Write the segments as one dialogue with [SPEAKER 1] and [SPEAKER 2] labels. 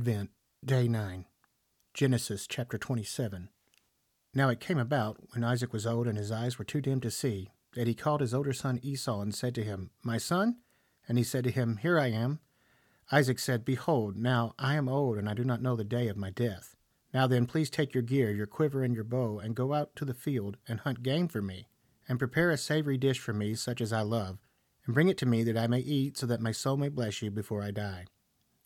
[SPEAKER 1] Advent, Day 9, Genesis chapter 27. Now it came about, when Isaac was old and his eyes were too dim to see, that he called his older son Esau and said to him, My son? And he said to him, Here I am. Isaac said, Behold, now I am old, and I do not know the day of my death. Now then, please take your gear, your quiver, and your bow, and go out to the field, and hunt game for me, and prepare a savory dish for me, such as I love, and bring it to me that I may eat, so that my soul may bless you before I die.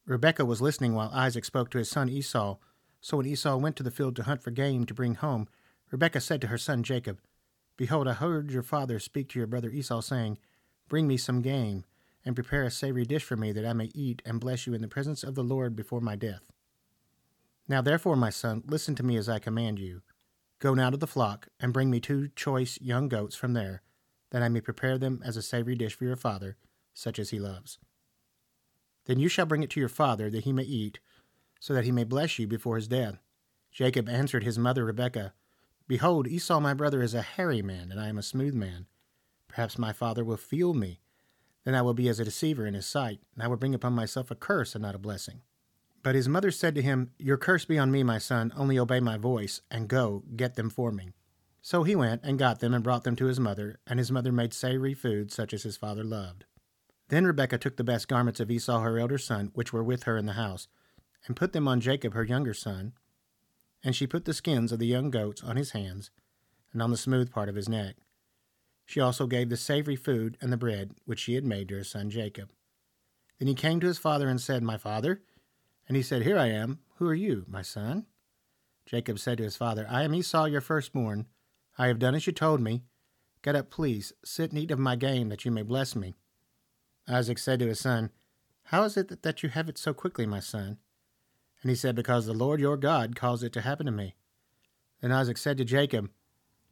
[SPEAKER 1] Rebekah was listening while Isaac spoke to his son Esau. So when Esau went to the field to hunt for game to bring home, Rebekah said to her son Jacob, Behold, I heard your father speak to your brother Esau, saying, Bring me some game, and prepare a savory dish for me, that I may eat and bless you in the presence of the Lord before my death. Now therefore, my son, listen to me as I command you. Go now to the flock, and bring me two choice young goats from there, that I may prepare them as a savory dish for your father, such as he loves. Then you shall bring it to your father, that he may eat, so that he may bless you before his death. Jacob answered his mother Rebekah, Behold, Esau my brother is a hairy man, and I am a smooth man. Perhaps my father will feel me. Then I will be as a deceiver in his sight, and I will bring upon myself a curse and not a blessing. But his mother said to him, Your curse be on me, my son, only obey my voice, and go, get them for me. So he went and got them and brought them to his mother, and his mother made savory food such as his father loved. Then Rebekah took the best garments of Esau her elder son, which were with her in the house, and put them on Jacob her younger son. And she put the skins of the young goats on his hands, and on the smooth part of his neck. She also gave the savory food and the bread which she had made to her son Jacob. Then he came to his father and said, My father? And he said, Here I am. Who are you, my son? Jacob said to his father, I am Esau your firstborn. I have done as you told me. Get up, please, sit and eat of my game, that you may bless me. Isaac said to his son, How is it that you have it so quickly, my son? And he said, Because the Lord your God caused it to happen to me. Then Isaac said to Jacob,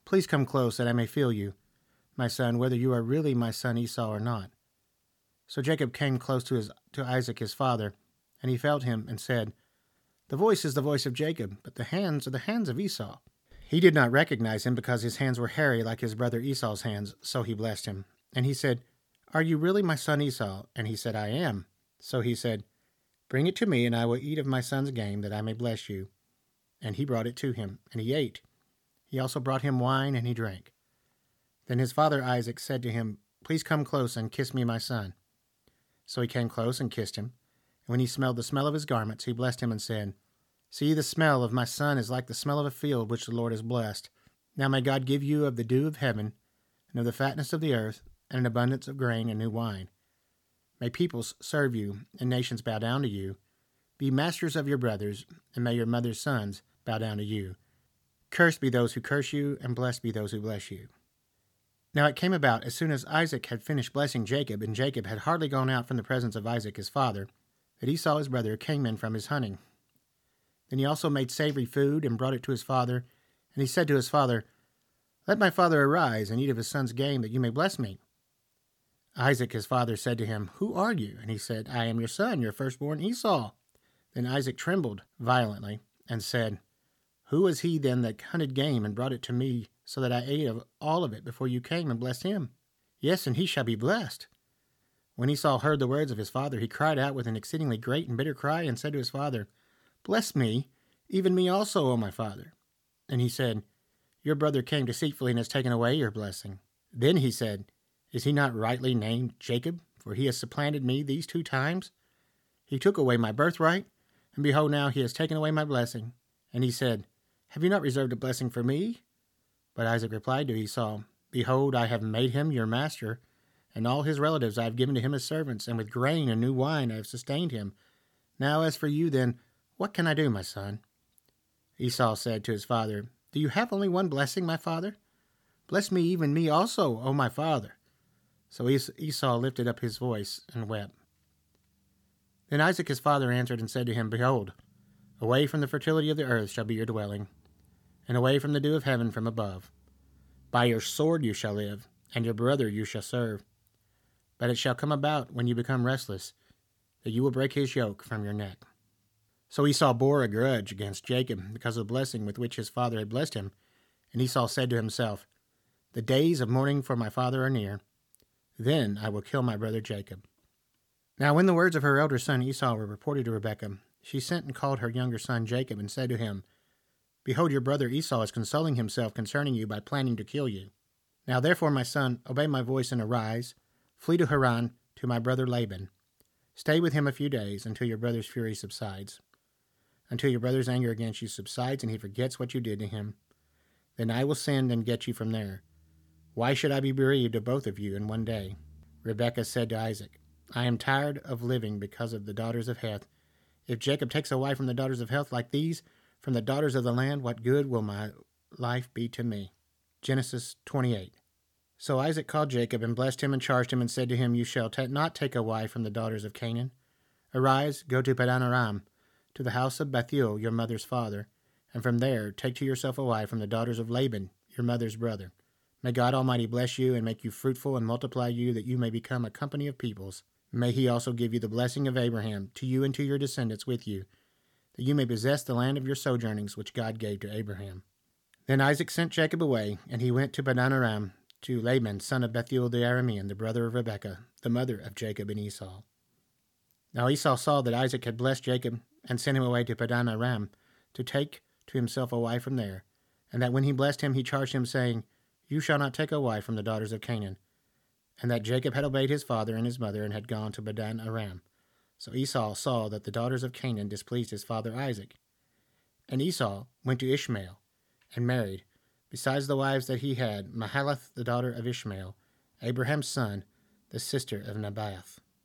[SPEAKER 1] Please come close, that I may feel you, my son, whether you are really my son Esau or not. So Jacob came close to, his, to Isaac his father, and he felt him, and said, The voice is the voice of Jacob, but the hands are the hands of Esau. He did not recognize him because his hands were hairy like his brother Esau's hands, so he blessed him. And he said, are you really my son Esau? And he said, I am. So he said, Bring it to me, and I will eat of my son's game, that I may bless you. And he brought it to him, and he ate. He also brought him wine, and he drank. Then his father Isaac said to him, Please come close and kiss me, my son. So he came close and kissed him. And when he smelled the smell of his garments, he blessed him and said, See, the smell of my son is like the smell of a field which the Lord has blessed. Now may God give you of the dew of heaven, and of the fatness of the earth, and an abundance of grain and new wine. May peoples serve you, and nations bow down to you. Be masters of your brothers, and may your mother's sons bow down to you. Cursed be those who curse you, and blessed be those who bless you. Now it came about, as soon as Isaac had finished blessing Jacob, and Jacob had hardly gone out from the presence of Isaac his father, that Esau his brother came in from his hunting. Then he also made savory food, and brought it to his father, and he said to his father, Let my father arise, and eat of his son's game, that you may bless me. Isaac his father said to him, Who are you? And he said, I am your son, your firstborn Esau. Then Isaac trembled violently and said, Who was he then that hunted game and brought it to me, so that I ate of all of it before you came and blessed him? Yes, and he shall be blessed. When Esau heard the words of his father, he cried out with an exceedingly great and bitter cry, and said to his father, Bless me, even me also, O my father. And he said, Your brother came deceitfully and has taken away your blessing. Then he said, is he not rightly named Jacob? For he has supplanted me these two times. He took away my birthright, and behold, now he has taken away my blessing. And he said, Have you not reserved a blessing for me? But Isaac replied to Esau, Behold, I have made him your master, and all his relatives I have given to him as servants, and with grain and new wine I have sustained him. Now, as for you, then, what can I do, my son? Esau said to his father, Do you have only one blessing, my father? Bless me, even me also, O my father. So Esau lifted up his voice and wept. Then Isaac his father answered and said to him, Behold, away from the fertility of the earth shall be your dwelling, and away from the dew of heaven from above. By your sword you shall live, and your brother you shall serve. But it shall come about when you become restless, that you will break his yoke from your neck. So Esau bore a grudge against Jacob because of the blessing with which his father had blessed him. And Esau said to himself, The days of mourning for my father are near then I will kill my brother Jacob. Now, when the words of her elder son Esau were reported to Rebekah, she sent and called her younger son Jacob and said to him, Behold, your brother Esau is consoling himself concerning you by planning to kill you. Now therefore, my son, obey my voice and arise, flee to Haran to my brother Laban. Stay with him a few days until your brother's fury subsides, until your brother's anger against you subsides and he forgets what you did to him. Then I will send and get you from there. Why should I be bereaved of both of you in one day? Rebekah said to Isaac, I am tired of living because of the daughters of Heth. If Jacob takes a wife from the daughters of Heth like these, from the daughters of the land, what good will my life be to me? Genesis 28. So Isaac called Jacob and blessed him and charged him and said to him, You shall t- not take a wife from the daughters of Canaan. Arise, go to Padan Aram, to the house of Bethuel, your mother's father, and from there take to yourself a wife from the daughters of Laban, your mother's brother. May God Almighty bless you and make you fruitful and multiply you, that you may become a company of peoples. May he also give you the blessing of Abraham, to you and to your descendants with you, that you may possess the land of your sojournings which God gave to Abraham. Then Isaac sent Jacob away, and he went to Padan Aram, to Laban, son of Bethuel the Aramean, the brother of Rebekah, the mother of Jacob and Esau. Now Esau saw that Isaac had blessed Jacob, and sent him away to Padan Aram, to take to himself a wife from there, and that when he blessed him, he charged him, saying, You shall not take a wife from the daughters of Canaan. And that Jacob had obeyed his father and his mother, and had gone to Padan Aram. So Esau saw that the daughters of Canaan displeased his father Isaac. And Esau went to Ishmael, and married, besides the wives that he had, Mahalath the daughter of Ishmael, Abraham's son, the sister of Nebaioth.